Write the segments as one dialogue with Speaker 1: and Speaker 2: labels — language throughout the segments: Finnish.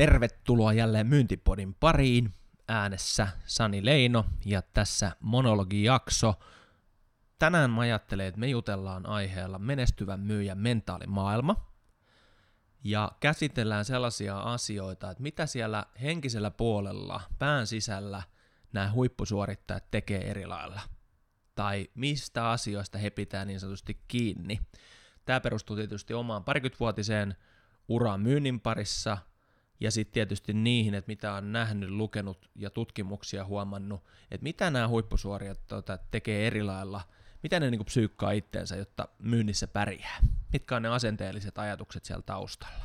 Speaker 1: Tervetuloa jälleen Myyntipodin pariin. Äänessä Sani Leino ja tässä monologijakso. Tänään mä ajattelen, että me jutellaan aiheella menestyvän myyjän mentaalimaailma. Ja käsitellään sellaisia asioita, että mitä siellä henkisellä puolella, pään sisällä nämä huippusuorittajat tekee eri lailla. Tai mistä asioista he pitää niin sanotusti kiinni. Tämä perustuu tietysti omaan parikymmentävuotiseen uraan myynnin parissa – ja sitten tietysti niihin, että mitä on nähnyt, lukenut ja tutkimuksia huomannut, että mitä nämä huippusuorijat tuota, tekee eri lailla, mitä ne niinku psyykkaa itteensä, jotta myynnissä pärjää, mitkä on ne asenteelliset ajatukset siellä taustalla.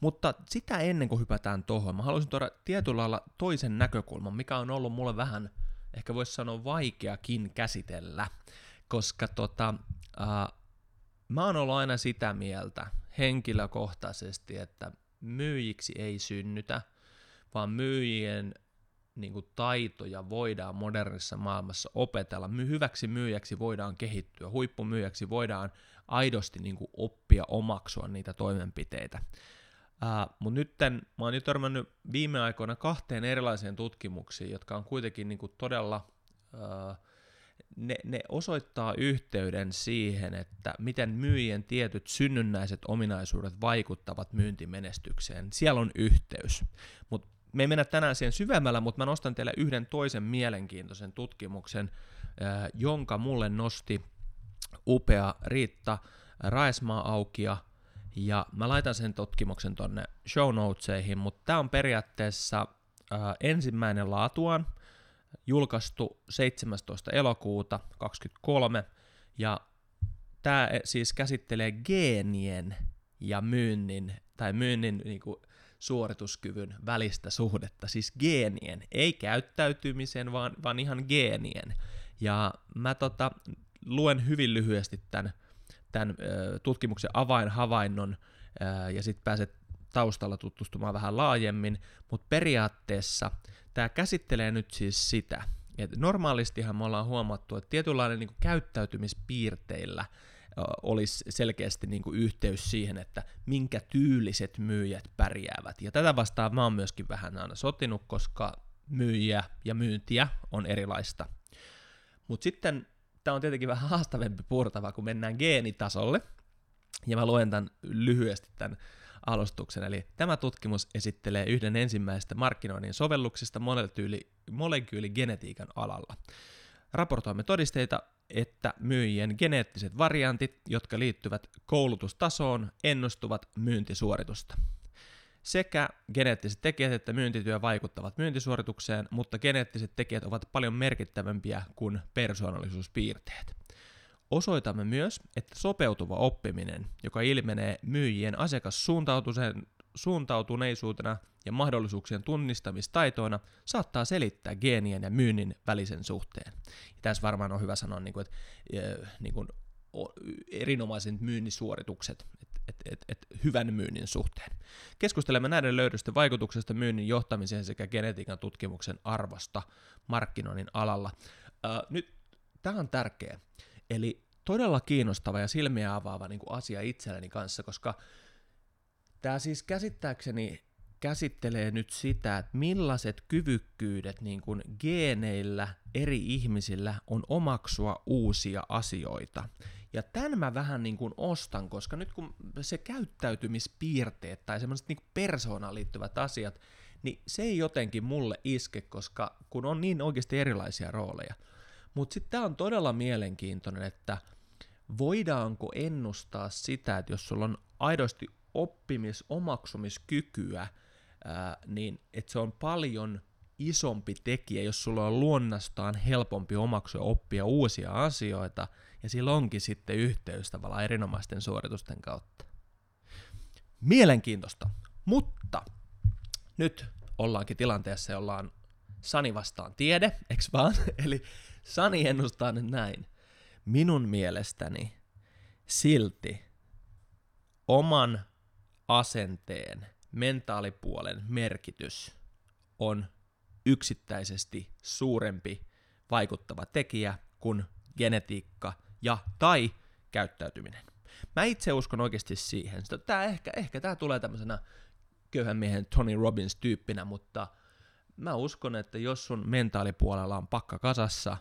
Speaker 1: Mutta sitä ennen kuin hypätään tuohon, mä haluaisin tuoda tietyllä lailla toisen näkökulman, mikä on ollut mulle vähän, ehkä voisi sanoa vaikeakin käsitellä, koska tota, äh, mä oon ollut aina sitä mieltä henkilökohtaisesti, että myyjiksi ei synnytä, vaan myyjien niin kuin, taitoja voidaan modernissa maailmassa opetella. Hyväksi myyjäksi voidaan kehittyä, huippumyyjäksi voidaan aidosti niin kuin, oppia omaksua niitä toimenpiteitä. Uh, Mutta nyt mä oon jo törmännyt viime aikoina kahteen erilaiseen tutkimuksiin, jotka on kuitenkin niin kuin, todella uh, ne, ne osoittaa yhteyden siihen, että miten myyjien tietyt synnynnäiset ominaisuudet vaikuttavat myyntimenestykseen. Siellä on yhteys. Mut me ei mennä tänään siihen syvemmällä, mutta mä nostan teille yhden toisen mielenkiintoisen tutkimuksen, äh, jonka mulle nosti upea Riitta Raesmaa-aukia, ja mä laitan sen tutkimuksen tonne show notesihin, mutta tämä on periaatteessa äh, ensimmäinen laatuaan, julkaistu 17. elokuuta 2023, ja tämä siis käsittelee geenien ja myynnin, tai myynnin niin kuin, suorituskyvyn välistä suhdetta, siis geenien, ei käyttäytymisen, vaan, vaan ihan geenien. Ja mä tota, luen hyvin lyhyesti tämän, tämän tutkimuksen avainhavainnon, ja sitten pääset taustalla tutustumaan vähän laajemmin, mutta periaatteessa tämä käsittelee nyt siis sitä, että normaalistihan me ollaan huomattu, että tietynlainen niin käyttäytymispiirteillä olisi selkeästi niin kuin yhteys siihen, että minkä tyyliset myyjät pärjäävät. Ja tätä vastaan mä oon myöskin vähän aina sotinut, koska myyjiä ja myyntiä on erilaista. Mutta sitten tämä on tietenkin vähän haastavempi purtava, kun mennään geenitasolle. Ja mä luen tämän lyhyesti tämän alustuksen. Eli tämä tutkimus esittelee yhden ensimmäistä markkinoinnin sovelluksista molekyyli, molekyyligenetiikan alalla. Raportoimme todisteita, että myyjien geneettiset variantit, jotka liittyvät koulutustasoon, ennustuvat myyntisuoritusta. Sekä geneettiset tekijät että myyntityö vaikuttavat myyntisuoritukseen, mutta geneettiset tekijät ovat paljon merkittävämpiä kuin persoonallisuuspiirteet. Osoitamme myös, että sopeutuva oppiminen, joka ilmenee myyjien asiakassuuntautuneisuutena ja mahdollisuuksien tunnistamistaitoina, saattaa selittää geenien ja myynnin välisen suhteen. Ja tässä varmaan on hyvä sanoa, niin kuin, että niin kuin, erinomaiset myynnisuoritukset, et, et, et, hyvän myynnin suhteen. Keskustelemme näiden löydösten vaikutuksesta myynnin johtamiseen sekä genetiikan tutkimuksen arvosta markkinoinnin alalla. Uh, nyt tämä on tärkeä. Eli todella kiinnostava ja silmiä avaava niin kuin asia itselleni kanssa, koska tämä siis käsittääkseni käsittelee nyt sitä, että millaiset kyvykkyydet niin kuin geeneillä eri ihmisillä on omaksua uusia asioita. Ja tämän mä vähän niin kuin ostan, koska nyt kun se käyttäytymispiirteet tai semmoiset niin persoonaan liittyvät asiat, niin se ei jotenkin mulle iske, koska kun on niin oikeasti erilaisia rooleja. Mutta sitten tämä on todella mielenkiintoinen, että voidaanko ennustaa sitä, että jos sulla on aidosti oppimis, omaksumiskykyä, ää, niin että se on paljon isompi tekijä, jos sulla on luonnastaan helpompi omaksua oppia uusia asioita, ja sillä onkin sitten yhteys tavallaan erinomaisten suoritusten kautta. Mielenkiintoista, mutta nyt ollaankin tilanteessa, jolla on Sani vastaan tiede, eks vaan? Eli Sani ennustaa nyt näin. Minun mielestäni silti oman asenteen, mentaalipuolen merkitys on yksittäisesti suurempi vaikuttava tekijä kuin genetiikka ja tai käyttäytyminen. Mä itse uskon oikeasti siihen. Tää ehkä, ehkä tämä tulee tämmöisenä köyhän miehen Tony Robbins tyyppinä, mutta mä uskon, että jos sun mentaalipuolella on pakka kasassa,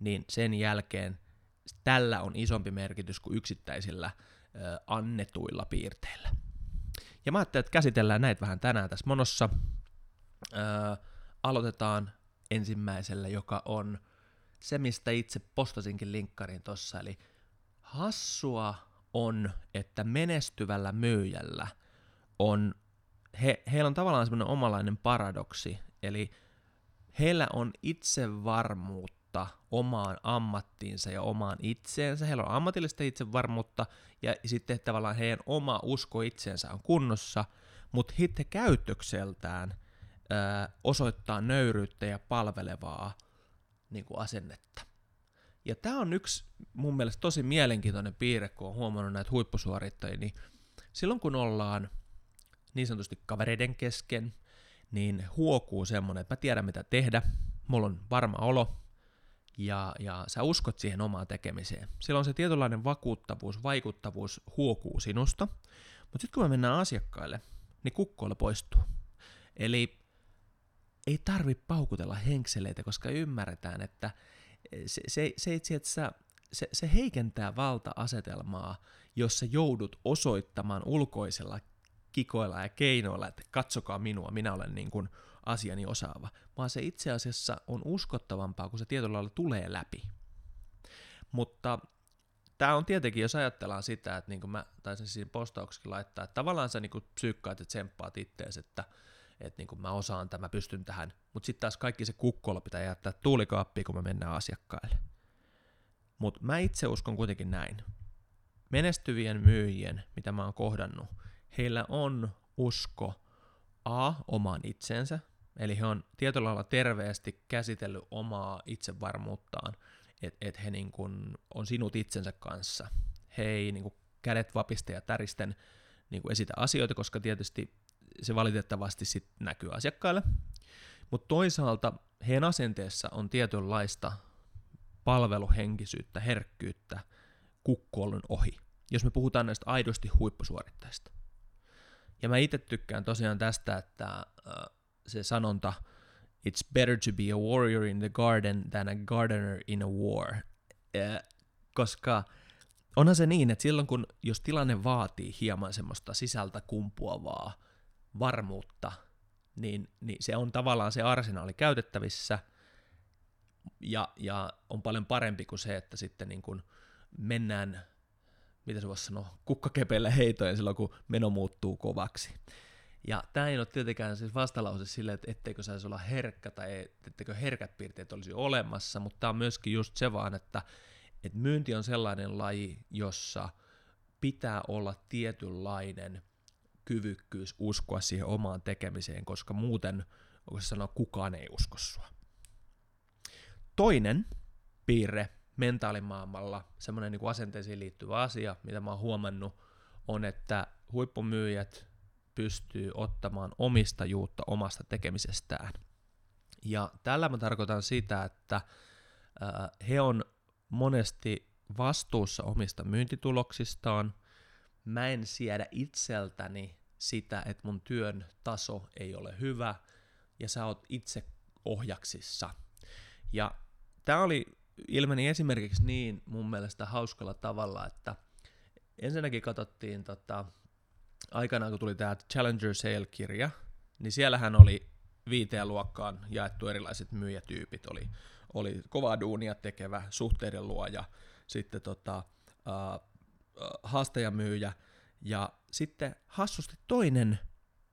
Speaker 1: niin sen jälkeen tällä on isompi merkitys kuin yksittäisillä annetuilla piirteillä. Ja mä ajattelin, että käsitellään näitä vähän tänään tässä monossa. Aloitetaan ensimmäisellä, joka on se, mistä itse postasinkin linkkarin tossa, eli hassua on, että menestyvällä myyjällä on, he, heillä on tavallaan semmoinen omalainen paradoksi, eli heillä on itsevarmuutta omaan ammattiinsa ja omaan itseensä, heillä on ammatillista itsevarmuutta ja sitten tavallaan heidän oma usko itseensä on kunnossa, mutta sitten käytökseltään ää, osoittaa nöyryyttä ja palvelevaa niin kuin asennetta. Ja tämä on yksi mun mielestä tosi mielenkiintoinen piirre, kun on huomannut näitä huippusuorittajia, niin silloin kun ollaan niin sanotusti kavereiden kesken, niin huokuu semmoinen, että mä tiedän mitä tehdä, mulla on varma olo, ja, ja sä uskot siihen omaan tekemiseen. Silloin se tietynlainen vakuuttavuus, vaikuttavuus huokuu sinusta, mutta sitten kun me mennään asiakkaille, niin kukkoilla poistuu. Eli ei tarvi paukutella henkseleitä, koska ymmärretään, että se, se, se itse asiassa se, se heikentää valta-asetelmaa, jos sä joudut osoittamaan ulkoisella kikoilla ja keinoilla, että katsokaa minua, minä olen niin kuin asiani osaava, vaan se itse asiassa on uskottavampaa, kun se tietyllä lailla tulee läpi. Mutta tämä on tietenkin, jos ajatellaan sitä, että niin kuin mä taisin siinä postauksessakin laittaa, että tavallaan sä niin kuin psyykkaat ja tsemppaat ittees, että että niin kuin mä osaan tämän, mä pystyn tähän, mutta sitten taas kaikki se kukkola pitää jättää tuulikaappiin, kun me mennään asiakkaille. Mutta mä itse uskon kuitenkin näin. Menestyvien myyjien, mitä mä oon kohdannut, heillä on usko A, omaan itseensä, eli he on tietyllä lailla terveesti käsitellyt omaa itsevarmuuttaan, että et he niin kun on sinut itsensä kanssa. He ei niin kädet vapisten ja täristen niin esitä asioita, koska tietysti se valitettavasti sit näkyy asiakkaille. Mutta toisaalta heidän asenteessa on tietynlaista palveluhenkisyyttä, herkkyyttä kukkoilun ohi, jos me puhutaan näistä aidosti huippusuorittajista. Ja mä itse tykkään tosiaan tästä, että äh, se sanonta It's better to be a warrior in the garden than a gardener in a war. Äh, koska onhan se niin, että silloin kun, jos tilanne vaatii hieman semmoista sisältä kumpuavaa varmuutta, niin, niin se on tavallaan se arsenaali käytettävissä ja, ja on paljon parempi kuin se, että sitten niin kuin mennään, mitä se voisi sanoa, kukkakepeillä heitojen silloin, kun meno muuttuu kovaksi. Ja tämä ei ole tietenkään siis vastalause sille, että etteikö saisi olla herkkä tai etteikö herkät piirteet olisi olemassa, mutta tämä on myöskin just se vaan, että, että myynti on sellainen laji, jossa pitää olla tietynlainen kyvykkyys uskoa siihen omaan tekemiseen, koska muuten, se sanoa, kukaan ei usko sua. Toinen piirre mentaalimaailmalla, semmoinen niin asenteisiin liittyvä asia, mitä mä oon huomannut, on, että huippumyyjät pystyy ottamaan omistajuutta omasta tekemisestään. Ja tällä mä tarkoitan sitä, että he on monesti vastuussa omista myyntituloksistaan. Mä en siedä itseltäni sitä, että mun työn taso ei ole hyvä ja sä oot itse ohjaksissa. Ja tämä oli ilmeni esimerkiksi niin mun mielestä hauskalla tavalla, että ensinnäkin katsottiin tota, aikanaan kun tuli tämä Challenger Sale-kirja, niin siellähän oli viiteen luokkaan jaettu erilaiset myyjätyypit. Oli, oli kovaa duunia tekevä, suhteiden luoja, sitten tota, uh, haastajamyyjä ja sitten hassusti toinen,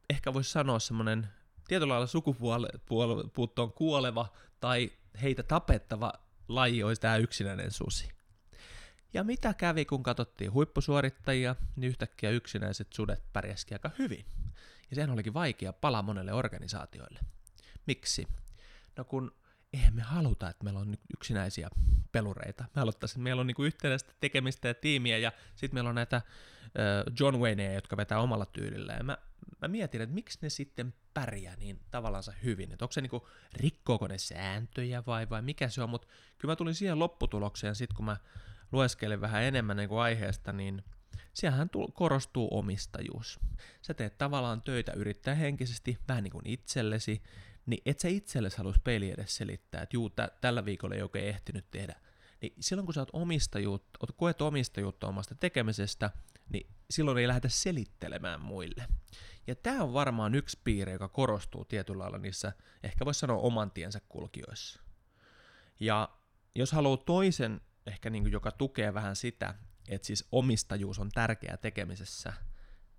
Speaker 1: ehkä voisi sanoa semmoinen tietyllä lailla sukupuuttoon kuoleva tai heitä tapettava laji olisi tämä yksinäinen susi. Ja mitä kävi, kun katsottiin huippusuorittajia, niin yhtäkkiä yksinäiset sudet pärjäski aika hyvin. Ja sehän olikin vaikea pala monelle organisaatioille. Miksi? No kun eihän me haluta, että meillä on yksinäisiä pelureita. Me haluttaisiin, että meillä on niinku yhtenäistä tekemistä ja tiimiä, ja sitten meillä on näitä John Wayneja, jotka vetää omalla tyylillä. Ja mä, mä mietin, että miksi ne sitten pärjää niin tavallaan hyvin. Että onko se niinku, rikkooko ne sääntöjä vai, vai mikä se on, mutta kyllä mä tulin siihen lopputulokseen sitten, kun mä lueskelin vähän enemmän niin kuin aiheesta, niin siellähän tull- korostuu omistajuus. Sä teet tavallaan töitä yrittää henkisesti, vähän niin kuin itsellesi, niin et sä itsellesi halus peli edes selittää, että juu, tä- tällä viikolla ei oikein ehtinyt tehdä. Niin silloin kun sä oot omistajuutta, oot, koet omistajuutta omasta tekemisestä, niin silloin ei lähdetä selittelemään muille. Ja tämä on varmaan yksi piirre, joka korostuu tietyllä lailla niissä, ehkä voisi sanoa oman tiensä kulkijoissa. Ja jos haluaa toisen, ehkä niin kuin, joka tukee vähän sitä, että siis omistajuus on tärkeää tekemisessä,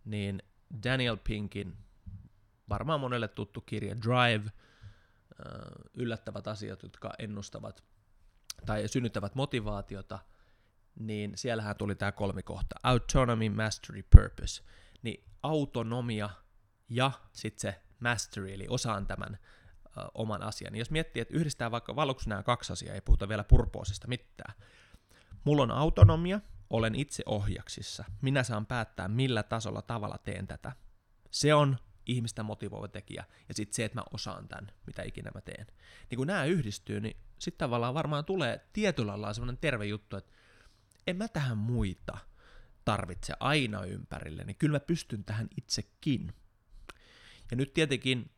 Speaker 1: niin Daniel Pinkin varmaan monelle tuttu kirja Drive, yllättävät asiat, jotka ennustavat tai synnyttävät motivaatiota, niin siellähän tuli tämä kolmikohta, autonomy, mastery, purpose. Niin autonomia ja sitten se mastery, eli osaan tämän oman asian. Niin jos miettii, että yhdistää vaikka valoksi nämä kaksi asiaa, ei puhuta vielä purpoosista mitään. Mulla on autonomia, olen itse ohjaksissa. Minä saan päättää, millä tasolla tavalla teen tätä. Se on ihmistä motivoiva tekijä. Ja sitten se, että mä osaan tämän, mitä ikinä mä teen. Niin kun nämä yhdistyy, niin sitten tavallaan varmaan tulee tietyllä lailla semmoinen terve juttu, että en mä tähän muita tarvitse aina ympärille, niin kyllä mä pystyn tähän itsekin. Ja nyt tietenkin,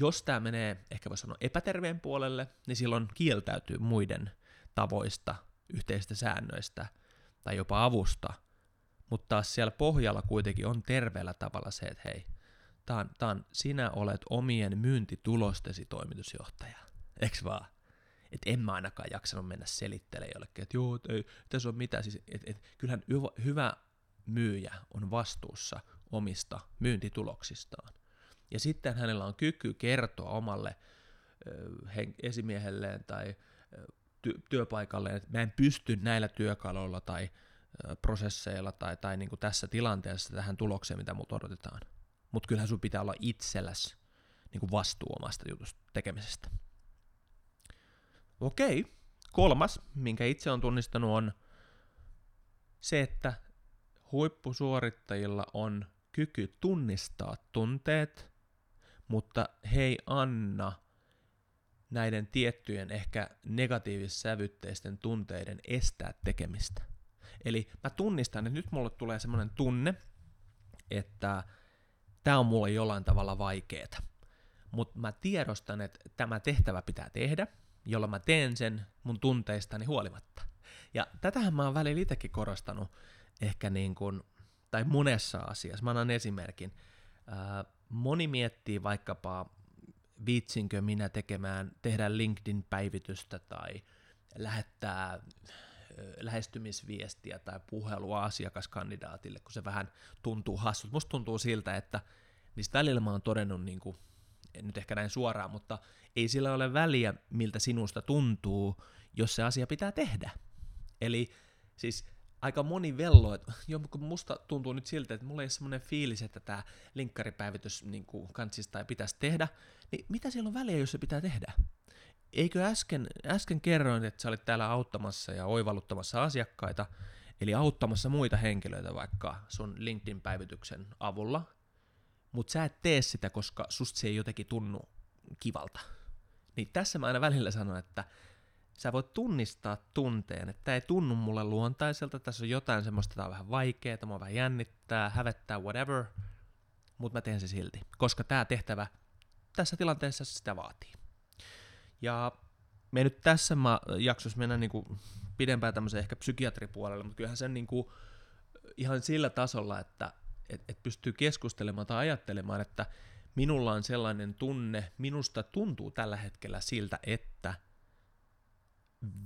Speaker 1: jos tämä menee, ehkä voi sanoa epäterveen puolelle, niin silloin kieltäytyy muiden tavoista, yhteisistä säännöistä tai jopa avusta. Mutta taas siellä pohjalla kuitenkin on terveellä tavalla se, että hei, tää on, sinä olet omien myyntitulostesi toimitusjohtaja. Eks vaan? Että en mä ainakaan jaksanut mennä selittelemään jollekin, että joo, ei tässä on mitään. Siis, et, et, kyllähän hyvä myyjä on vastuussa omista myyntituloksistaan. Ja sitten hänellä on kyky kertoa omalle esimiehelleen tai ty- työpaikalleen, että mä en pysty näillä työkaluilla tai prosesseilla tai, tai niin kuin tässä tilanteessa tähän tulokseen, mitä multa odotetaan. Mutta kyllähän sun pitää olla itselläsi niin kuin vastuu omasta jutusta tekemisestä. Okei, kolmas, minkä itse on tunnistanut, on se, että huippusuorittajilla on kyky tunnistaa tunteet, mutta he ei anna näiden tiettyjen ehkä negatiivissävytteisten tunteiden estää tekemistä. Eli mä tunnistan, että nyt mulle tulee semmoinen tunne, että tämä on mulle jollain tavalla vaikeeta. Mutta mä tiedostan, että tämä tehtävä pitää tehdä, jolla mä teen sen mun tunteistani huolimatta. Ja tätähän mä oon välillä itsekin korostanut ehkä niin kuin, tai monessa asiassa. Mä annan esimerkin. Moni miettii vaikkapa, viitsinkö minä tekemään, tehdä LinkedIn-päivitystä tai lähettää lähestymisviestiä tai puhelua asiakaskandidaatille, kun se vähän tuntuu hassut. Musta tuntuu siltä, että niistä välillä mä oon todennut, niin kuin, en nyt ehkä näin suoraan, mutta ei sillä ole väliä, miltä sinusta tuntuu, jos se asia pitää tehdä. Eli siis aika moni vello, että jo, kun musta tuntuu nyt siltä, että mulla ei ole semmoinen fiilis, että tämä linkkaripäivitys niin kanssista ei pitäisi tehdä, niin mitä siellä on väliä, jos se pitää tehdä? Eikö äsken, äsken kerroin, että sä olit täällä auttamassa ja oivalluttamassa asiakkaita, eli auttamassa muita henkilöitä vaikka sun LinkedIn-päivityksen avulla, mutta sä et tee sitä, koska susta se ei jotenkin tunnu kivalta. Niin tässä mä aina välillä sanon, että sä voit tunnistaa tunteen, että tämä ei tunnu mulle luontaiselta, tässä on jotain semmoista, tämä on vähän vaikeaa, tämä vähän jännittää, hävettää, whatever, mutta mä teen se silti, koska tämä tehtävä tässä tilanteessa sitä vaatii. Ja me nyt tässä mä jaksossa mennä niinku pidempään tämmöisen ehkä psykiatripuolelle, mutta kyllähän sen niinku ihan sillä tasolla, että et, et pystyy keskustelemaan tai ajattelemaan, että minulla on sellainen tunne, minusta tuntuu tällä hetkellä siltä, että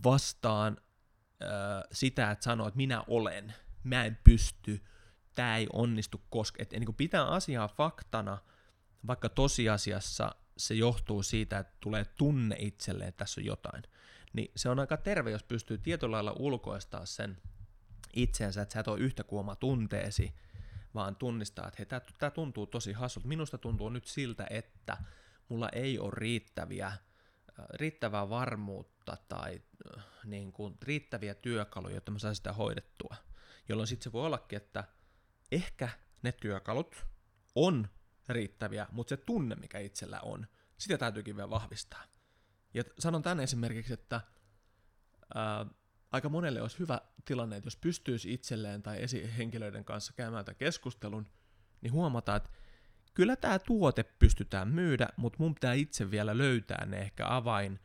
Speaker 1: vastaan äh, sitä, että sanoo, että minä olen, mä en pysty, tämä ei onnistu, koska et, niin pitää asiaa faktana, vaikka tosiasiassa se johtuu siitä, että tulee tunne itselleen, että tässä on jotain. Niin se on aika terve, jos pystyy tietyllä lailla ulkoistaa sen itseensä, että sä et ole yhtä kuin oma tunteesi, vaan tunnistaa, että tämä tuntuu tosi hassulta. Minusta tuntuu nyt siltä, että mulla ei ole riittäviä, riittävää varmuutta tai äh, niin kuin, riittäviä työkaluja, jotta mä saan sitä hoidettua. Jolloin sitten se voi ollakin, että ehkä ne työkalut on riittäviä, mutta se tunne, mikä itsellä on, sitä täytyykin vielä vahvistaa. Ja sanon tänne esimerkiksi, että ää, äh, aika monelle olisi hyvä tilanne, että jos pystyisi itselleen tai esihenkilöiden kanssa käymään tämän keskustelun, niin huomataan, että kyllä tämä tuote pystytään myydä, mutta mun pitää itse vielä löytää ne ehkä avain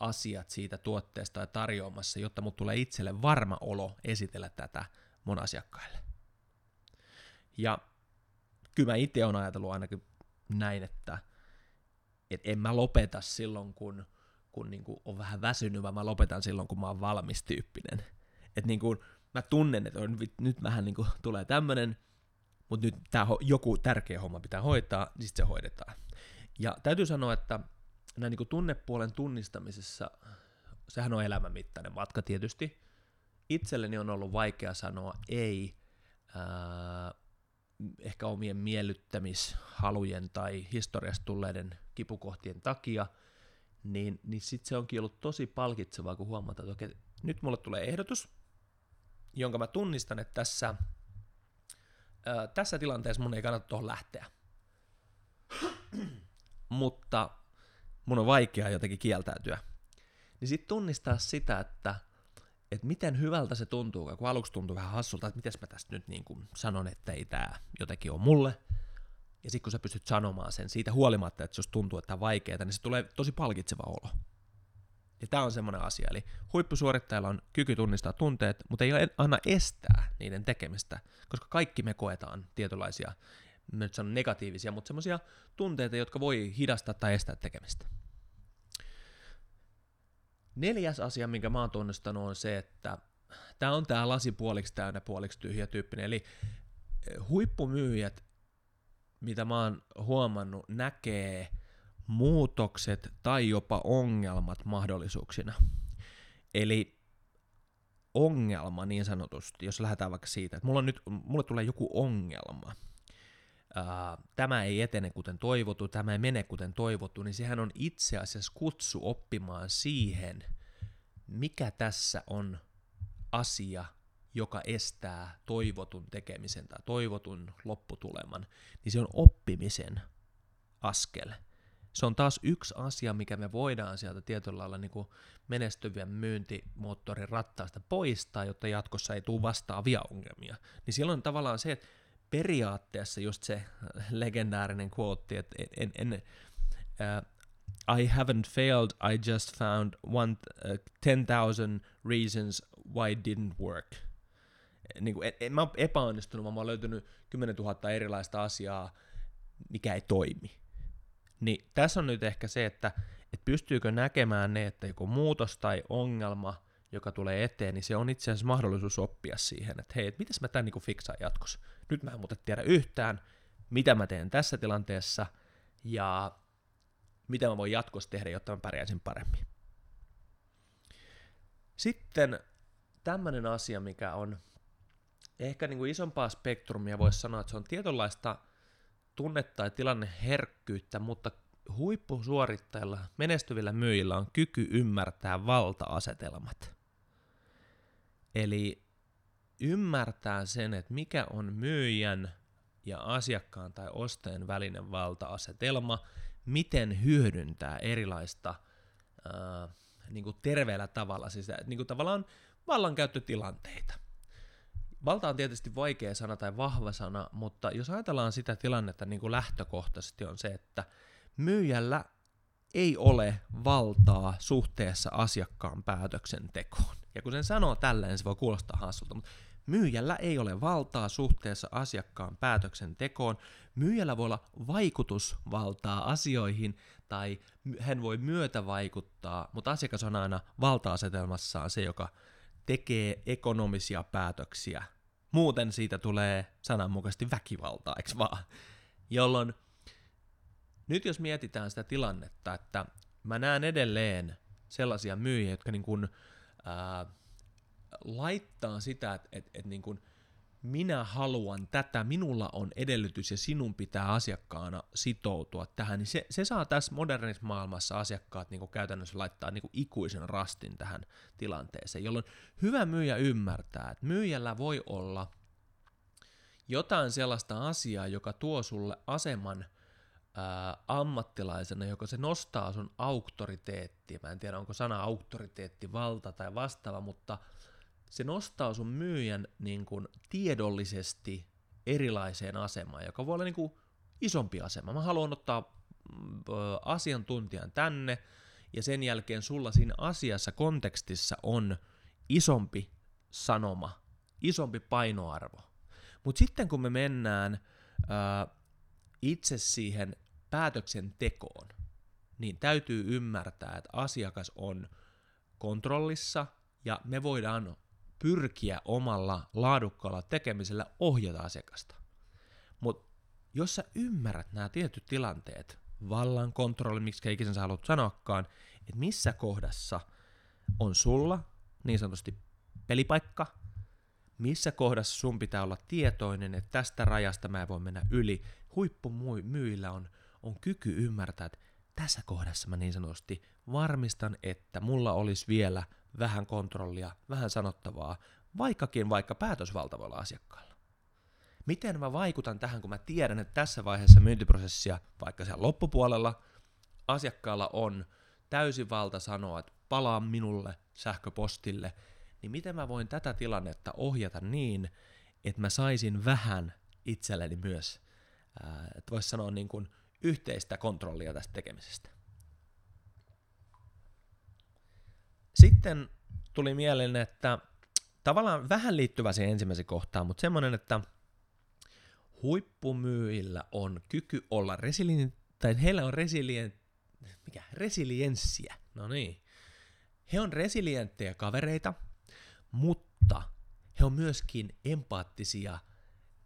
Speaker 1: asiat siitä tuotteesta ja tarjoamassa, jotta mut tulee itselle varma olo esitellä tätä mun asiakkaille. Ja kyllä mä itse olen ajatellut ainakin näin, että et en mä lopeta silloin, kun, kun niinku on vähän väsynyt, vaan mä lopetan silloin, kun mä oon valmis tyyppinen. Että niinku, mä tunnen, että on, nyt vähän niinku tulee tämmönen, mutta nyt tää joku tärkeä homma pitää hoitaa, niin sit se hoidetaan. Ja täytyy sanoa, että näin niin tunnepuolen tunnistamisessa, sehän on elämänmittainen matka tietysti. Itselleni on ollut vaikea sanoa ei ää, ehkä omien miellyttämishalujen tai historiasta tulleiden kipukohtien takia, niin, niin sitten se onkin ollut tosi palkitsevaa, kun huomataan, että okei, nyt mulle tulee ehdotus, jonka mä tunnistan, että tässä, ää, tässä tilanteessa mun ei kannata tuohon lähteä. Mutta mun on vaikea jotenkin kieltäytyä. Niin sitten tunnistaa sitä, että, että miten hyvältä se tuntuu, kun aluksi tuntuu vähän hassulta, että miten mä tästä nyt niin kuin sanon, että ei tämä jotenkin ole mulle. Ja sitten kun sä pystyt sanomaan sen siitä huolimatta, että jos tuntuu, että tämä on vaikeaa, niin se tulee tosi palkitseva olo. Ja tämä on semmoinen asia, eli huippusuorittajalla on kyky tunnistaa tunteet, mutta ei aina estää niiden tekemistä, koska kaikki me koetaan tietynlaisia mä nyt sanon negatiivisia, mutta semmoisia tunteita, jotka voi hidastaa tai estää tekemistä. Neljäs asia, minkä mä oon tunnistanut, on se, että tämä on tämä lasi puoliksi täynnä, puoliksi tyhjä tyyppinen. Eli eh, huippumyyjät, mitä mä oon huomannut, näkee muutokset tai jopa ongelmat mahdollisuuksina. Eli ongelma niin sanotusti, jos lähdetään vaikka siitä, että mulla on nyt, mulle tulee joku ongelma, tämä ei etene kuten toivottu, tämä ei mene kuten toivottu, niin sehän on itse asiassa kutsu oppimaan siihen, mikä tässä on asia, joka estää toivotun tekemisen tai toivotun lopputuleman, niin se on oppimisen askel. Se on taas yksi asia, mikä me voidaan sieltä tietyllä lailla niin kuin menestyvien myyntimoottorin rattaasta poistaa, jotta jatkossa ei tule vastaavia ongelmia. Niin silloin tavallaan se, että periaatteessa just se legendaarinen quote, että en, en, uh, I haven't failed, I just found one, uh, 10,000 reasons why it didn't work. Niin kuin, en, en mä ole epäonnistunut, vaan mä oon löytynyt 10 000 erilaista asiaa, mikä ei toimi. Niin tässä on nyt ehkä se, että et pystyykö näkemään ne, että joku muutos tai ongelma – joka tulee eteen, niin se on itse asiassa mahdollisuus oppia siihen, että hei, et mitäs mä tämän niin fiksaan jatkossa. Nyt mä en muuten tiedä yhtään, mitä mä teen tässä tilanteessa, ja mitä mä voin jatkossa tehdä, jotta mä pärjäisin paremmin. Sitten tämmöinen asia, mikä on ehkä niin kuin isompaa spektrumia, voisi sanoa, että se on tietynlaista tunnetta tai tilanneherkkyyttä, mutta huippusuorittajilla, menestyvillä myyjillä on kyky ymmärtää valta-asetelmat. Eli ymmärtää sen, että mikä on myyjän ja asiakkaan tai ostajan välinen valta-asetelma, miten hyödyntää erilaista ää, niin kuin terveellä tavalla, siis niin kuin tavallaan vallankäyttötilanteita. Valta on tietysti vaikea sana tai vahva sana, mutta jos ajatellaan sitä tilannetta niin kuin lähtökohtaisesti on se, että myyjällä ei ole valtaa suhteessa asiakkaan päätöksentekoon. Ja kun sen sanoo tälleen, se voi kuulostaa hassulta, mutta myyjällä ei ole valtaa suhteessa asiakkaan päätöksentekoon. Myyjällä voi olla vaikutusvaltaa asioihin tai hän voi myötä vaikuttaa, mutta asiakas on aina valta-asetelmassaan se, joka tekee ekonomisia päätöksiä. Muuten siitä tulee sananmukaisesti väkivaltaa, eikö vaan? Jolloin nyt jos mietitään sitä tilannetta, että mä näen edelleen sellaisia myyjiä, jotka niin kuin, ää, laittaa sitä, että et, et niin kuin minä haluan tätä, minulla on edellytys ja sinun pitää asiakkaana sitoutua tähän, niin se, se saa tässä modernissa maailmassa asiakkaat niin käytännössä laittaa niin ikuisen rastin tähän tilanteeseen, jolloin hyvä myyjä ymmärtää, että myyjällä voi olla jotain sellaista asiaa, joka tuo sulle aseman ää, ammattilaisena, joka se nostaa sun auktoriteettia. Mä en tiedä, onko sana auktoriteetti valta tai vastaava, mutta se nostaa sun myyjän niin kuin, tiedollisesti erilaiseen asemaan, joka voi olla niin kuin, isompi asema. Mä haluan ottaa mm, asiantuntijan tänne, ja sen jälkeen sulla siinä asiassa, kontekstissa on isompi sanoma, isompi painoarvo. Mutta sitten kun me mennään ää, itse siihen päätöksentekoon, niin täytyy ymmärtää, että asiakas on kontrollissa ja me voidaan pyrkiä omalla laadukkaalla tekemisellä ohjata asiakasta. Mutta jos sä ymmärrät nämä tietyt tilanteet, vallan kontrolli, miksi ikinä sä haluat sanoakaan, että missä kohdassa on sulla niin sanotusti pelipaikka, missä kohdassa sun pitää olla tietoinen, että tästä rajasta mä en voi mennä yli. Huippumyyjillä on, on kyky ymmärtää, että tässä kohdassa mä niin sanotusti varmistan, että mulla olisi vielä vähän kontrollia, vähän sanottavaa, vaikkakin vaikka päätösvaltavalla asiakkaalla. Miten mä vaikutan tähän, kun mä tiedän, että tässä vaiheessa myyntiprosessia, vaikka siellä loppupuolella, asiakkaalla on täysin valta sanoa, että palaa minulle sähköpostille, niin miten mä voin tätä tilannetta ohjata niin, että mä saisin vähän itselleni myös, että voisi sanoa niin kuin yhteistä kontrollia tästä tekemisestä. Sitten tuli mieleen, että tavallaan vähän liittyvä siihen ensimmäiseen kohtaan, mutta semmoinen, että huippumyyjillä on kyky olla resilient, tai heillä on resilient, mikä, resilienssiä, no niin. He on resilienttejä kavereita, mutta he on myöskin empaattisia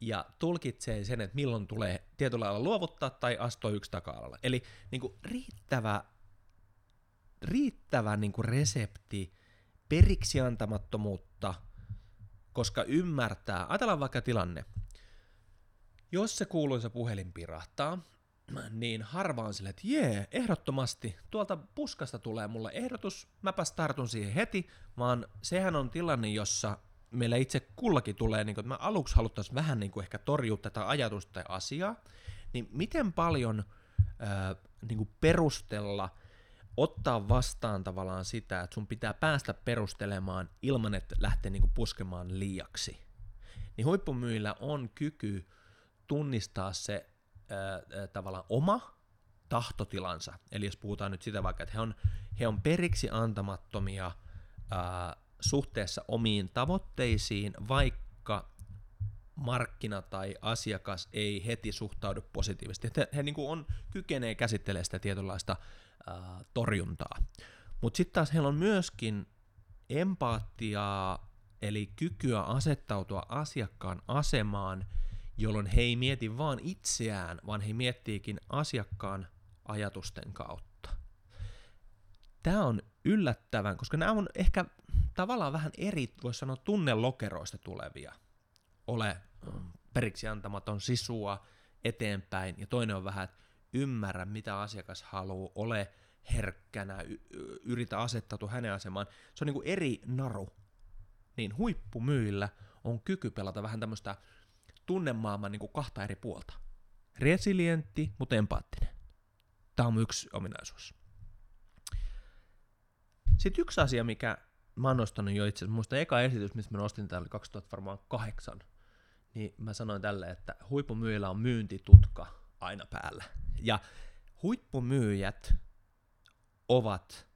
Speaker 1: ja tulkitsee sen, että milloin tulee tietyllä lailla luovuttaa tai astua yksi taka-alalla. Eli niin kuin riittävä, riittävä niin kuin resepti periksi antamattomuutta, koska ymmärtää, ajatellaan vaikka tilanne, jos se kuuluisa puhelin pirahtaa, niin harvaan sille, että jee, ehdottomasti, tuolta puskasta tulee mulle ehdotus, mäpäs tartun siihen heti, vaan sehän on tilanne, jossa meillä itse kullakin tulee, niin kuin, että mä aluksi haluttaisiin vähän niin kuin ehkä torjua tätä ajatusta tai asiaa, niin miten paljon ää, niin kuin perustella, ottaa vastaan tavallaan sitä, että sun pitää päästä perustelemaan ilman, että lähtee niin kuin puskemaan liiaksi. Niin huippumyillä on kyky tunnistaa se ää, tavallaan oma tahtotilansa. Eli jos puhutaan nyt sitä vaikka, että he on, he on periksi antamattomia ää, suhteessa omiin tavoitteisiin, vaikka markkina tai asiakas ei heti suhtaudu positiivisesti. He, he niin kuin on, kykenee käsittelemään sitä tietynlaista ää, torjuntaa. Mutta sitten taas heillä on myöskin empaattiaa, eli kykyä asettautua asiakkaan asemaan – jolloin he ei mieti vaan itseään, vaan he miettiikin asiakkaan ajatusten kautta. Tämä on yllättävän, koska nämä on ehkä tavallaan vähän eri, voisi sanoa, tunnelokeroista tulevia. Ole periksi antamaton sisua eteenpäin, ja toinen on vähän, että ymmärrä, mitä asiakas haluaa, ole herkkänä, y- yritä asettautua hänen asemaan. Se on niin kuin eri naru. Niin huippumyillä on kyky pelata vähän tämmöistä tunnemaailman niin kuin kahta eri puolta. Resilientti, mutta empaattinen. Tämä on yksi ominaisuus. Sitten yksi asia, mikä mä oon nostanut jo itse asiassa, eka esitys, mistä mä nostin täällä 2008, niin mä sanoin tälle, että huippumyyjillä on myyntitutka aina päällä. Ja huippumyyjät ovat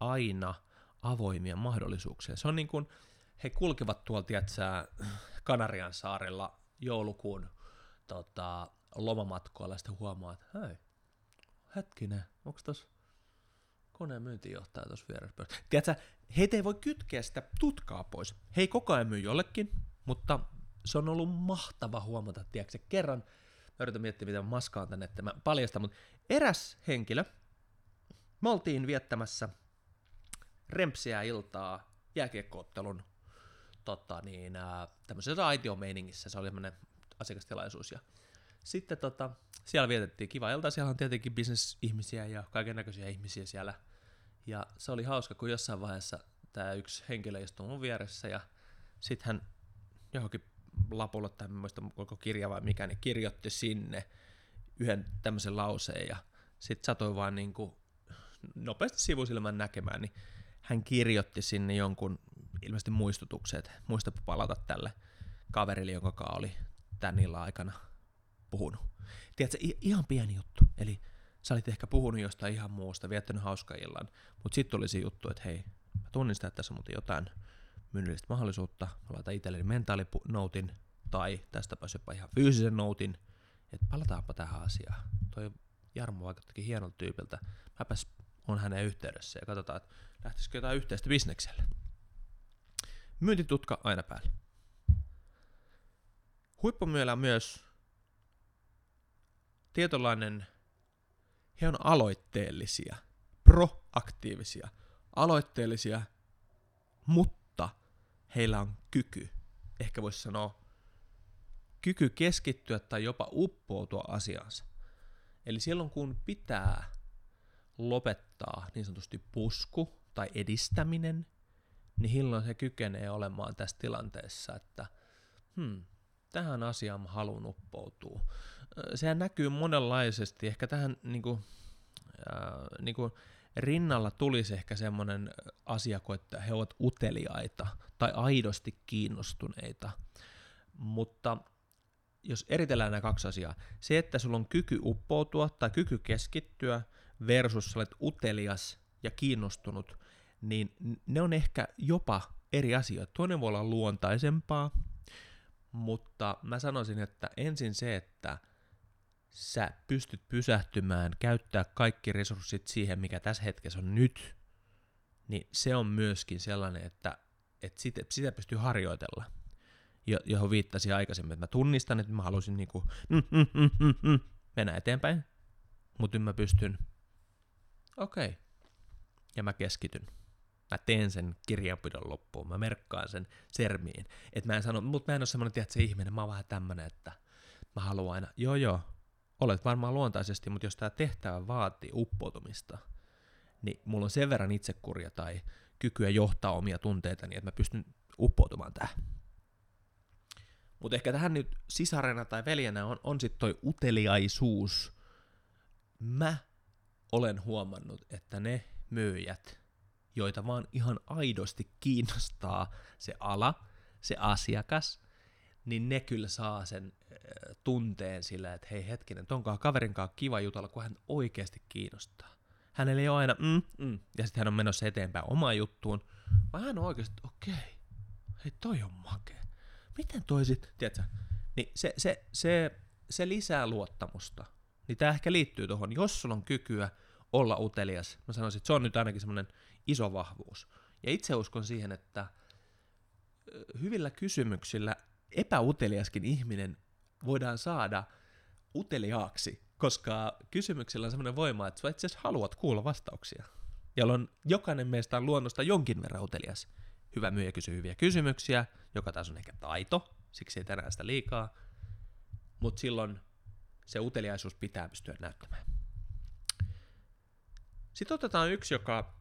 Speaker 1: aina avoimia mahdollisuuksia. Se on niin kuin, he kulkevat tuolla, tiedätkö, Kanarian saarella joulukuun tota, lomamatkoilla ja sitten huomaa, että hei, hetkinen, onko tuossa koneen myyntijohtaja tuossa vieressä Tiedätkö, heitä ei voi kytkeä sitä tutkaa pois. He koko ajan myy jollekin, mutta se on ollut mahtava huomata, tiedätkö, kerran, mä yritän miettiä, mitä maskaan tänne, että mä paljastan, mutta eräs henkilö, me oltiin viettämässä rempsiä iltaa jääkiekkoottelun tota, niin, ää, tämmöisessä aitiomeiningissä, se oli semmoinen asiakastilaisuus. Ja sitten tota, siellä vietettiin kiva ilta, siellä on tietenkin bisnesihmisiä ja kaiken näköisiä ihmisiä siellä. Ja se oli hauska, kun jossain vaiheessa tämä yksi henkilö istui mun vieressä ja sitten hän johonkin lapulle tai muista koko kirja vai mikä, niin kirjoitti sinne yhden tämmöisen lauseen ja sit satoi vaan niinku nopeasti sivusilmän näkemään, niin hän kirjoitti sinne jonkun ilmeisesti muistutukset, muista palata tälle kaverille, jonka kanssa oli tän illan aikana puhunut. Tiedätkö, ihan pieni juttu. Eli sä olit ehkä puhunut jostain ihan muusta, viettänyt hauska illan, mutta sitten tuli se juttu, että hei, mä tunnistan, että tässä on muuten jotain myynnillistä mahdollisuutta, mä laitan itselleni mentaalinoutin, tai tästä pääsi jopa ihan fyysisen noutin, että palataanpa tähän asiaan. Toi Jarmo vaikuttikin hienolta tyypiltä. Mäpäs on hänen yhteydessä ja katsotaan, että lähtisikö jotain yhteistä bisnekselle. Myyntitutka aina päällä. Huippumyöllä on myös tietynlainen, he on aloitteellisia, proaktiivisia, aloitteellisia, mutta heillä on kyky, ehkä voisi sanoa, kyky keskittyä tai jopa uppoutua asiansa. Eli silloin kun pitää lopettaa niin sanotusti pusku tai edistäminen, niin silloin se kykenee olemaan tässä tilanteessa, että hmm, tähän asiaan mä haluan uppoutua. Sehän näkyy monenlaisesti. Ehkä tähän niin kuin, äh, niin kuin rinnalla tulisi ehkä semmoinen asia, että he ovat uteliaita tai aidosti kiinnostuneita. Mutta jos eritellään nämä kaksi asiaa, se, että sulla on kyky uppoutua tai kyky keskittyä versus olet utelias ja kiinnostunut, niin ne on ehkä jopa eri asioita. Toinen voi olla luontaisempaa, mutta mä sanoisin, että ensin se, että sä pystyt pysähtymään, käyttää kaikki resurssit siihen, mikä tässä hetkessä on nyt, niin se on myöskin sellainen, että, että sitä, sitä pystyy harjoitella. Jo, johon viittasin aikaisemmin, että mä tunnistan, että mä haluaisin niinku, mm, mm, mm, mm, mm, mennä eteenpäin, mutta nyt mä pystyn, okei, okay. ja mä keskityn mä teen sen kirjanpidon loppuun, mä merkkaan sen sermiin. Et mä en sano, mutta mä en ole semmoinen, että se ihminen, mä oon vähän tämmönen, että mä haluan aina, joo joo, olet varmaan luontaisesti, mutta jos tämä tehtävä vaatii uppoutumista, niin mulla on sen verran itsekuria tai kykyä johtaa omia tunteitani, että mä pystyn uppoutumaan tähän. Mutta ehkä tähän nyt sisarena tai veljenä on, on sitten toi uteliaisuus. Mä olen huomannut, että ne myyjät, joita vaan ihan aidosti kiinnostaa se ala, se asiakas, niin ne kyllä saa sen tunteen sillä, että hei hetkinen, tonkaan kaverin kanssa kiva jutella, kun hän oikeasti kiinnostaa. Hänellä ei ole aina mm, mm, ja sitten hän on menossa eteenpäin omaan juttuun, vaan hän on oikeasti, okei, okay, hei toi on makea. Miten toi sit, tiedätkö, niin se, se, se, se lisää luottamusta. Niin tämä ehkä liittyy tuohon, jos sulla on kykyä olla utelias, mä sanoisin, että se on nyt ainakin semmoinen iso vahvuus. Ja itse uskon siihen, että hyvillä kysymyksillä epäuteliaskin ihminen voidaan saada uteliaaksi, koska kysymyksillä on semmoinen voima, että sä itse asiassa haluat kuulla vastauksia, jolloin jokainen meistä on luonnosta jonkin verran utelias. Hyvä myyjä kysyy hyviä kysymyksiä, joka taas on ehkä taito, siksi ei tänään sitä liikaa, mutta silloin se uteliaisuus pitää pystyä näyttämään. Sitten otetaan yksi, joka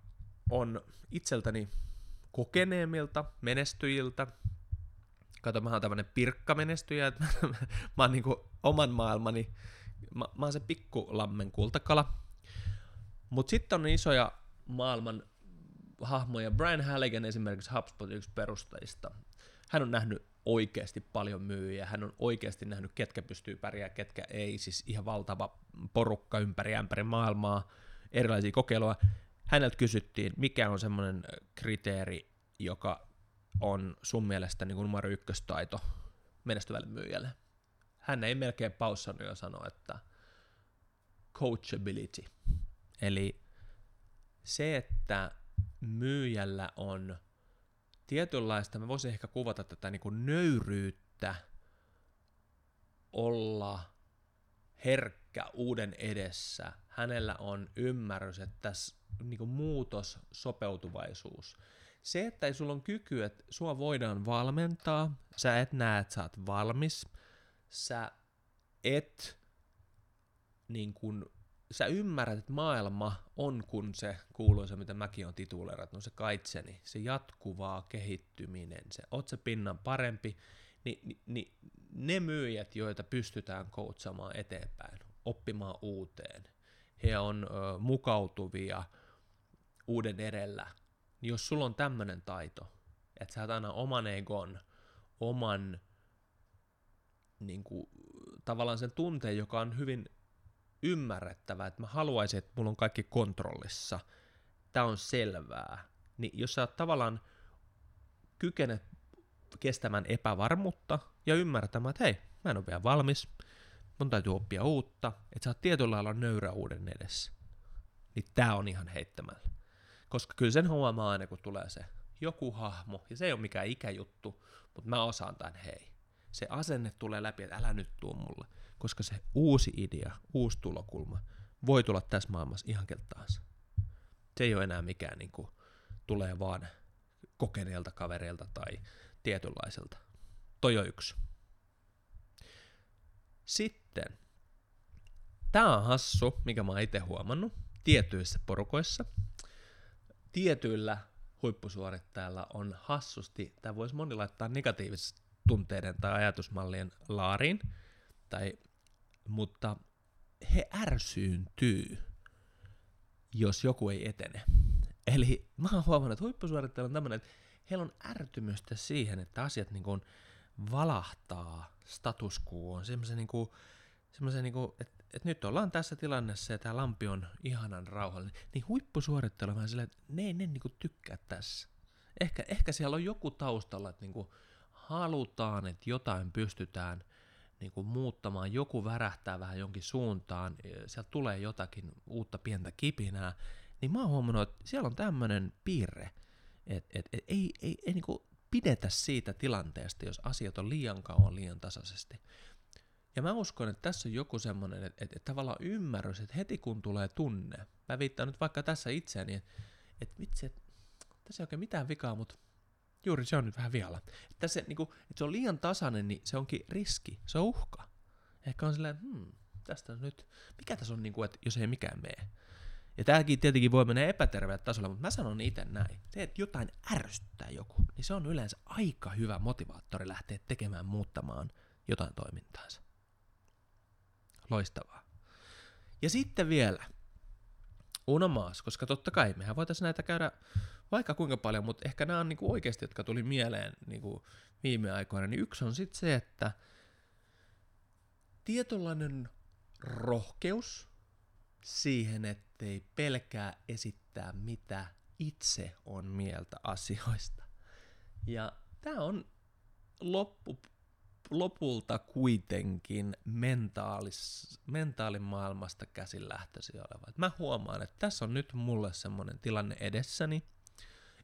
Speaker 1: on itseltäni kokeneemmilta menestyjiltä. Kato, mä oon tämmönen pirkkamenestyjä, että mä, oon niinku oman maailmani, mä, mä oon se pikkulammen kultakala. Mut sitten on isoja maailman hahmoja. Brian Halligan esimerkiksi HubSpot yksi perustajista. Hän on nähnyt oikeasti paljon myyjiä, hän on oikeasti nähnyt, ketkä pystyy pärjää, ketkä ei, siis ihan valtava porukka ympäri ämpäri maailmaa, erilaisia kokeiluja häneltä kysyttiin, mikä on semmoinen kriteeri, joka on sun mielestä niin kuin numero ykköstaito menestyvälle myyjälle. Hän ei melkein paussannut jo sanoa, että coachability. Eli se, että myyjällä on tietynlaista, mä voisin ehkä kuvata tätä niin kuin nöyryyttä olla herkkä uuden edessä. Hänellä on ymmärrys, että tässä niin kuin muutos, sopeutuvaisuus. Se, että sulla on kyky, että sua voidaan valmentaa, sä et näe, että sä oot valmis, sä et niin kuin, sä ymmärrät, että maailma on kun se kuuluisa, mitä mäkin on tituleerat, no se kaitseni, se jatkuvaa kehittyminen, se oot se pinnan parempi, niin, niin, niin ne myyjät, joita pystytään koutsamaan eteenpäin, oppimaan uuteen. He on ö, mukautuvia uuden edellä. Niin jos sulla on tämmöinen taito, että sä oot aina oman egon, oman niin kuin, tavallaan sen tunteen, joka on hyvin ymmärrettävä, että mä haluaisin, että mulla on kaikki kontrollissa, tämä on selvää, niin jos sä tavallaan kykenet kestämään epävarmuutta ja ymmärtämään, että hei, mä en ole vielä valmis, mun täytyy oppia uutta, että sä oot tietyllä lailla nöyrä uuden edessä, niin tää on ihan heittämällä. Koska kyllä sen huomaa aina, kun tulee se joku hahmo, ja se ei ole mikään ikäjuttu, mutta mä osaan tämän hei. Se asenne tulee läpi, että älä nyt tuo mulle, koska se uusi idea, uusi tulokulma voi tulla tässä maailmassa ihan keltä. Se ei ole enää mikään niin kuin, tulee vaan kokeneelta kavereilta tai tietynlaiselta. Toi on yksi. Sitten, tämä on hassu, mikä mä oon itse huomannut tietyissä porukoissa. Tietyillä huippusuorittajilla on hassusti, tämä voisi moni laittaa negatiivisesti tunteiden tai ajatusmallien laariin, tai, mutta he ärsyyntyy, jos joku ei etene. Eli mä oon huomannut, että huippusuorittajilla on tämmöinen, että heillä on ärtymystä siihen, että asiat niin kuin valahtaa status quoon, semmoisen niin kuin, niin kuin, että, että nyt ollaan tässä tilannessa ja tämä lampi on ihanan rauhallinen, niin huippusuorittelu on vähän silleen, että ne ei ne niin kuin tykkää tässä. Ehkä, ehkä siellä on joku taustalla, että niin kuin halutaan, että jotain pystytään niin kuin muuttamaan, joku värähtää vähän jonkin suuntaan, sieltä tulee jotakin uutta pientä kipinää, niin mä oon huomannut, että siellä on tämmöinen piirre, että et, et, ei, ei, ei niin pidetä siitä tilanteesta, jos asiat on liian kauan liian tasaisesti. Ja mä uskon, että tässä on joku semmoinen, että, että, että tavallaan ymmärrys, että heti kun tulee tunne, mä viittaan nyt vaikka tässä itseäni, että, että vitsi, että tässä ei oikein mitään vikaa, mutta juuri se on nyt vähän vialla. Että, tässä, niin kuin, että se on liian tasainen, niin se onkin riski, se on uhka. Ehkä on silleen, hmm, tästä on nyt, mikä tässä on, niin kuin, että jos ei mikään mene. Ja tämäkin tietenkin voi mennä epäterveelle tasolle, mutta mä sanon itse näin. Se, että jotain ärsyttää joku, niin se on yleensä aika hyvä motivaattori lähteä tekemään, muuttamaan jotain toimintaansa. Loistavaa. Ja sitten vielä Unomaas, koska totta kai mehän voitaisiin näitä käydä vaikka kuinka paljon, mutta ehkä nämä on niinku oikeasti, jotka tuli mieleen niinku viime aikoina, niin yksi on sitten se, että tietynlainen rohkeus siihen, ettei pelkää esittää, mitä itse on mieltä asioista. Ja tämä on loppu, lopulta kuitenkin mentaalis, mentaalimaailmasta käsin lähtöisin oleva. Et mä huomaan, että tässä on nyt mulle semmoinen tilanne edessäni,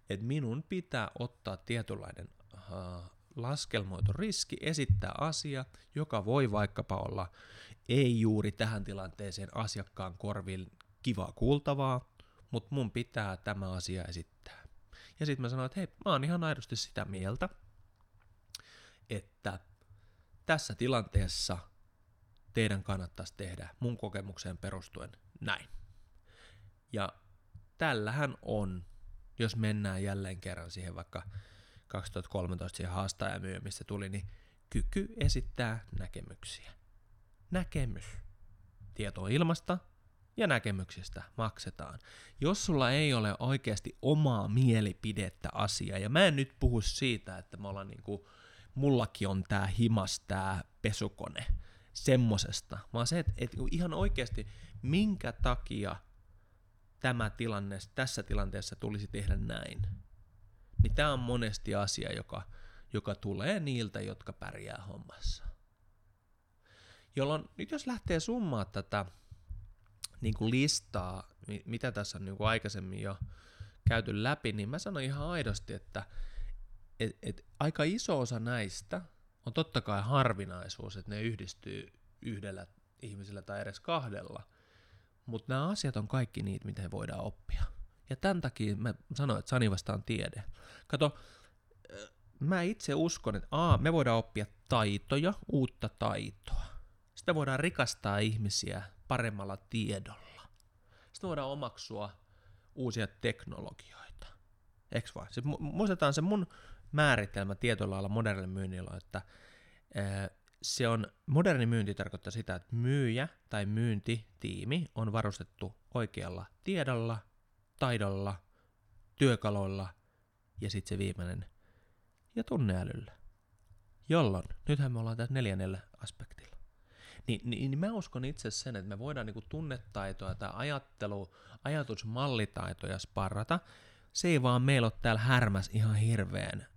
Speaker 1: että minun pitää ottaa tietynlainen uh, laskelmoitu riski, esittää asia, joka voi vaikkapa olla ei juuri tähän tilanteeseen asiakkaan korviin kivaa kuultavaa, mutta mun pitää tämä asia esittää. Ja sitten mä sanoin, että hei, mä oon ihan aidosti sitä mieltä, että tässä tilanteessa teidän kannattaisi tehdä mun kokemukseen perustuen näin. Ja tällähän on, jos mennään jälleen kerran siihen vaikka 2013 siihen haastajamyö, mistä tuli, niin kyky esittää näkemyksiä. Näkemys. Tieto ilmasta ja näkemyksistä maksetaan. Jos sulla ei ole oikeasti omaa mielipidettä asiaa, ja mä en nyt puhu siitä, että me ollaan niinku, mullakin on tää himas, tää pesukone, semmosesta, vaan se, että, että ihan oikeasti minkä takia tämä tilanne, tässä tilanteessa tulisi tehdä näin niin tämä on monesti asia, joka, joka tulee niiltä, jotka pärjää hommassa. Jolloin nyt jos lähtee summaa tätä niin kuin listaa, mitä tässä on niin kuin aikaisemmin jo käyty läpi, niin mä sanon ihan aidosti, että et, et aika iso osa näistä on totta kai harvinaisuus, että ne yhdistyy yhdellä ihmisellä tai edes kahdella, mutta nämä asiat on kaikki niitä, mitä voidaan oppia. Ja tämän takia mä sanoin, että Sani vastaan tiede. Kato, mä itse uskon, että A, me voidaan oppia taitoja, uutta taitoa. Sitä voidaan rikastaa ihmisiä paremmalla tiedolla. Sitten voidaan omaksua uusia teknologioita. Eikö vaan? Sitten muistetaan se mun määritelmä tietyllä lailla modernille myynnillä, että se on, moderni myynti tarkoittaa sitä, että myyjä tai myyntitiimi on varustettu oikealla tiedolla, taidolla, työkaloilla ja sitten se viimeinen ja tunneälyllä. Jolloin, nythän me ollaan tässä neljännellä aspektilla. Niin, niin, niin mä uskon itse sen, että me voidaan niinku tunnetaitoja tai ajattelu, ajatusmallitaitoja sparrata. Se ei vaan meillä ole täällä härmäs ihan hirveän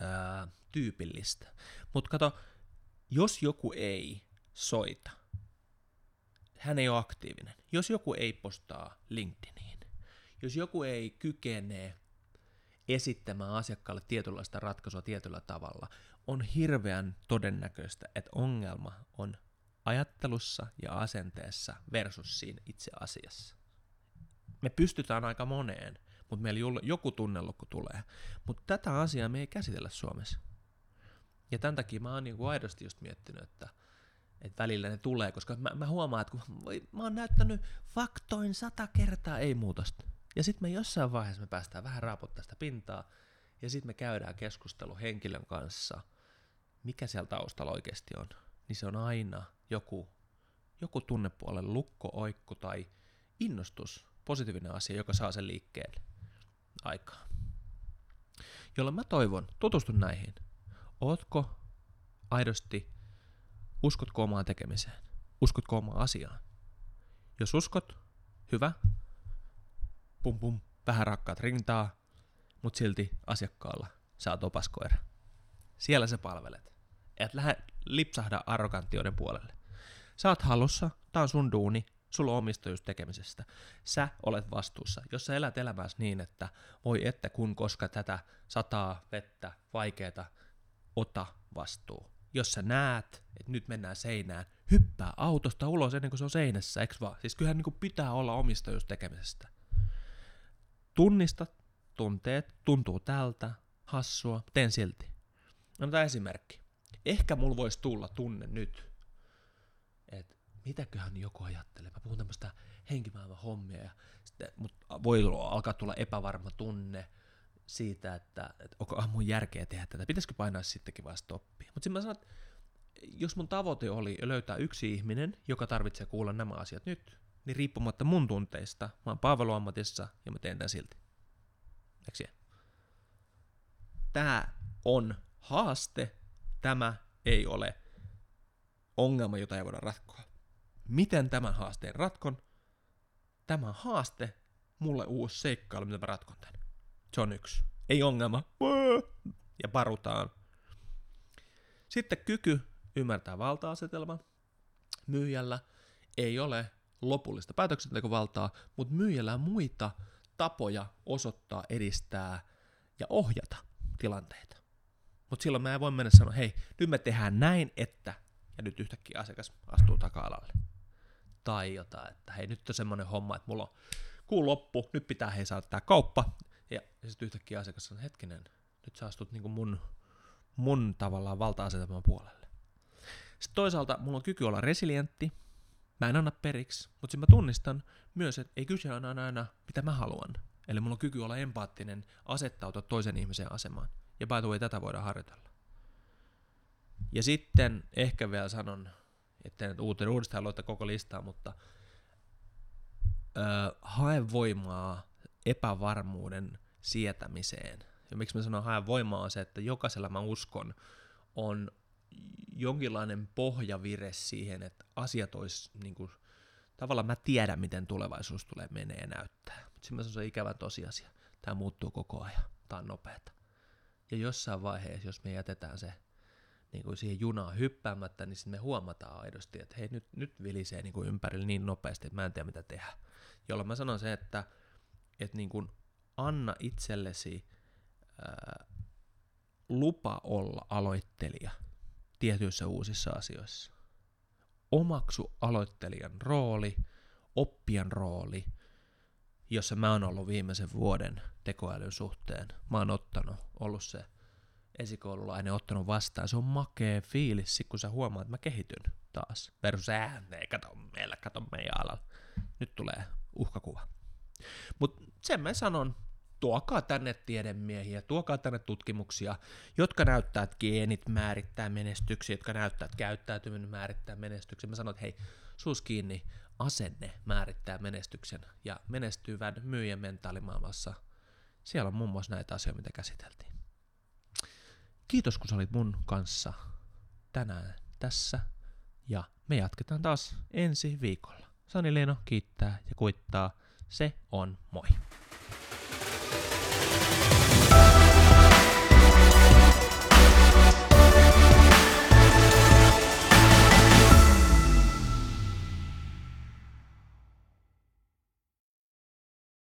Speaker 1: ää, tyypillistä. Mutta kato, jos joku ei soita, hän ei ole aktiivinen. Jos joku ei postaa LinkedIniin, jos joku ei kykene esittämään asiakkaalle tietynlaista ratkaisua tietyllä tavalla, on hirveän todennäköistä, että ongelma on ajattelussa ja asenteessa versus siinä itse asiassa. Me pystytään aika moneen, mutta meillä joku tunnelukku tulee. Mutta tätä asiaa me ei käsitellä Suomessa. Ja tämän takia mä oon niinku aidosti just miettinyt, että, että välillä ne tulee, koska mä, mä huomaan, että kun voi, mä oon näyttänyt faktoin sata kertaa ei muutosta. Ja sitten me jossain vaiheessa me päästään vähän raaputtaa sitä pintaa, ja sitten me käydään keskustelu henkilön kanssa, mikä siellä taustalla oikeasti on. Niin se on aina joku, joku tunnepuolen lukko, oikku tai innostus, positiivinen asia, joka saa sen liikkeelle aikaa. Jolloin mä toivon, tutustun näihin. Ootko aidosti, uskotko omaan tekemiseen? Uskotko omaan asiaan? Jos uskot, hyvä. Pum pum, vähän rakkaat rintaa, mutta silti asiakkaalla oot opaskoira. Siellä sä palvelet. Et lähde lipsahda arrogantioiden puolelle. Oot halussa, tää on sun duuni, sulla on omistajuus tekemisestä. Sä olet vastuussa. Jos sä elät elämässä niin, että voi että kun koska tätä sataa vettä, vaikeeta, ota vastuu. Jos sä näet, että nyt mennään seinään, hyppää autosta ulos ennen kuin se on seinässä, eikö vaan? Siis kyllähän niin kuin pitää olla omistajuus tekemisestä. Tunnista tunteet, tuntuu tältä, hassua, teen silti. Tämä esimerkki. Ehkä mulla voisi tulla tunne nyt, mitäköhän joku ajattelee. Mä puhun tämmöistä henkimaailman hommia ja sitten mut voi alkaa tulla epävarma tunne siitä, että, että onko mun järkeä tehdä tätä, pitäisikö painaa sittenkin vaan stoppia. Mutta sitten mä sanon, että jos mun tavoite oli löytää yksi ihminen, joka tarvitsee kuulla nämä asiat nyt, niin riippumatta mun tunteista, mä oon palveluammatissa ja mä teen tämän silti. Eikö Tämä on haaste, tämä ei ole ongelma, jota ei voida ratkoa. Miten tämän haasteen ratkon? Tämä haaste, mulle uusi seikkailu, mitä mä ratkon tämän. Se on yksi. Ei ongelma. Ja parutaan. Sitten kyky ymmärtää valta-asetelma. Myyjällä ei ole lopullista päätöksentekovaltaa, mutta myyjällä on muita tapoja osoittaa, edistää ja ohjata tilanteita. Mutta silloin mä en voi mennä sanoa, hei, nyt me tehdään näin, että, ja nyt yhtäkkiä asiakas astuu taka-alalle. Tai jotain, että hei, nyt on semmoinen homma, että mulla on kuu loppu, nyt pitää hei saada tämä kauppa, ja, sitten yhtäkkiä asiakas sanoo, hetkinen, nyt sä astut niinku mun, mun tavallaan valta-asetelman puolelle. Sitten toisaalta mulla on kyky olla resilientti, mä en anna periksi, mutta sitten mä tunnistan myös, että ei kyse on aina mitä mä haluan. Eli mulla on kyky olla empaattinen, asettautua toisen ihmisen asemaan. Ja by the way, tätä voidaan harjoitella. Ja sitten ehkä vielä sanon, että nyt uuten uudestaan luota koko listaa, mutta öö, hae voimaa epävarmuuden sietämiseen. Ja miksi mä sanon hae voimaa on se, että jokaisella mä uskon on jonkinlainen pohjavire siihen, että asiat olisi niin kuin, tavallaan mä tiedän, miten tulevaisuus tulee menee ja näyttää. Mutta sitten se on ikävä tosiasia. Tämä muuttuu koko ajan. Tämä on nopeata. Ja jossain vaiheessa, jos me jätetään se niin kuin siihen junaan hyppäämättä, niin sitten me huomataan aidosti, että hei, nyt, nyt vilisee niin kuin ympärillä niin nopeasti, että mä en tiedä mitä tehdä. Jolloin mä sanon se, että, että niin kuin anna itsellesi ää, lupa olla aloittelija tietyissä uusissa asioissa. Omaksu aloittelijan rooli, oppijan rooli, jossa mä oon ollut viimeisen vuoden tekoälyn suhteen. Mä oon ottanut, ollut se esikoululainen, ottanut vastaan. Se on makea fiilis, kun sä huomaat, että mä kehityn taas. Versus ää, ei kato meillä, kato meidän alalla. Nyt tulee uhkakuva. Mutta sen mä sanon, tuokaa tänne tiedemiehiä, tuokaa tänne tutkimuksia, jotka näyttää, että geenit määrittää menestyksiä, jotka näyttää, että käyttäytyminen määrittää menestyksen. Mä sanon, että hei, suus kiinni, asenne määrittää menestyksen ja menestyvän myyjän mentaalimaailmassa. Siellä on muun muassa näitä asioita, mitä käsiteltiin. Kiitos, kun sä olit mun kanssa tänään tässä ja me jatketaan taas ensi viikolla. Sani Leeno kiittää ja kuittaa. Se on moi.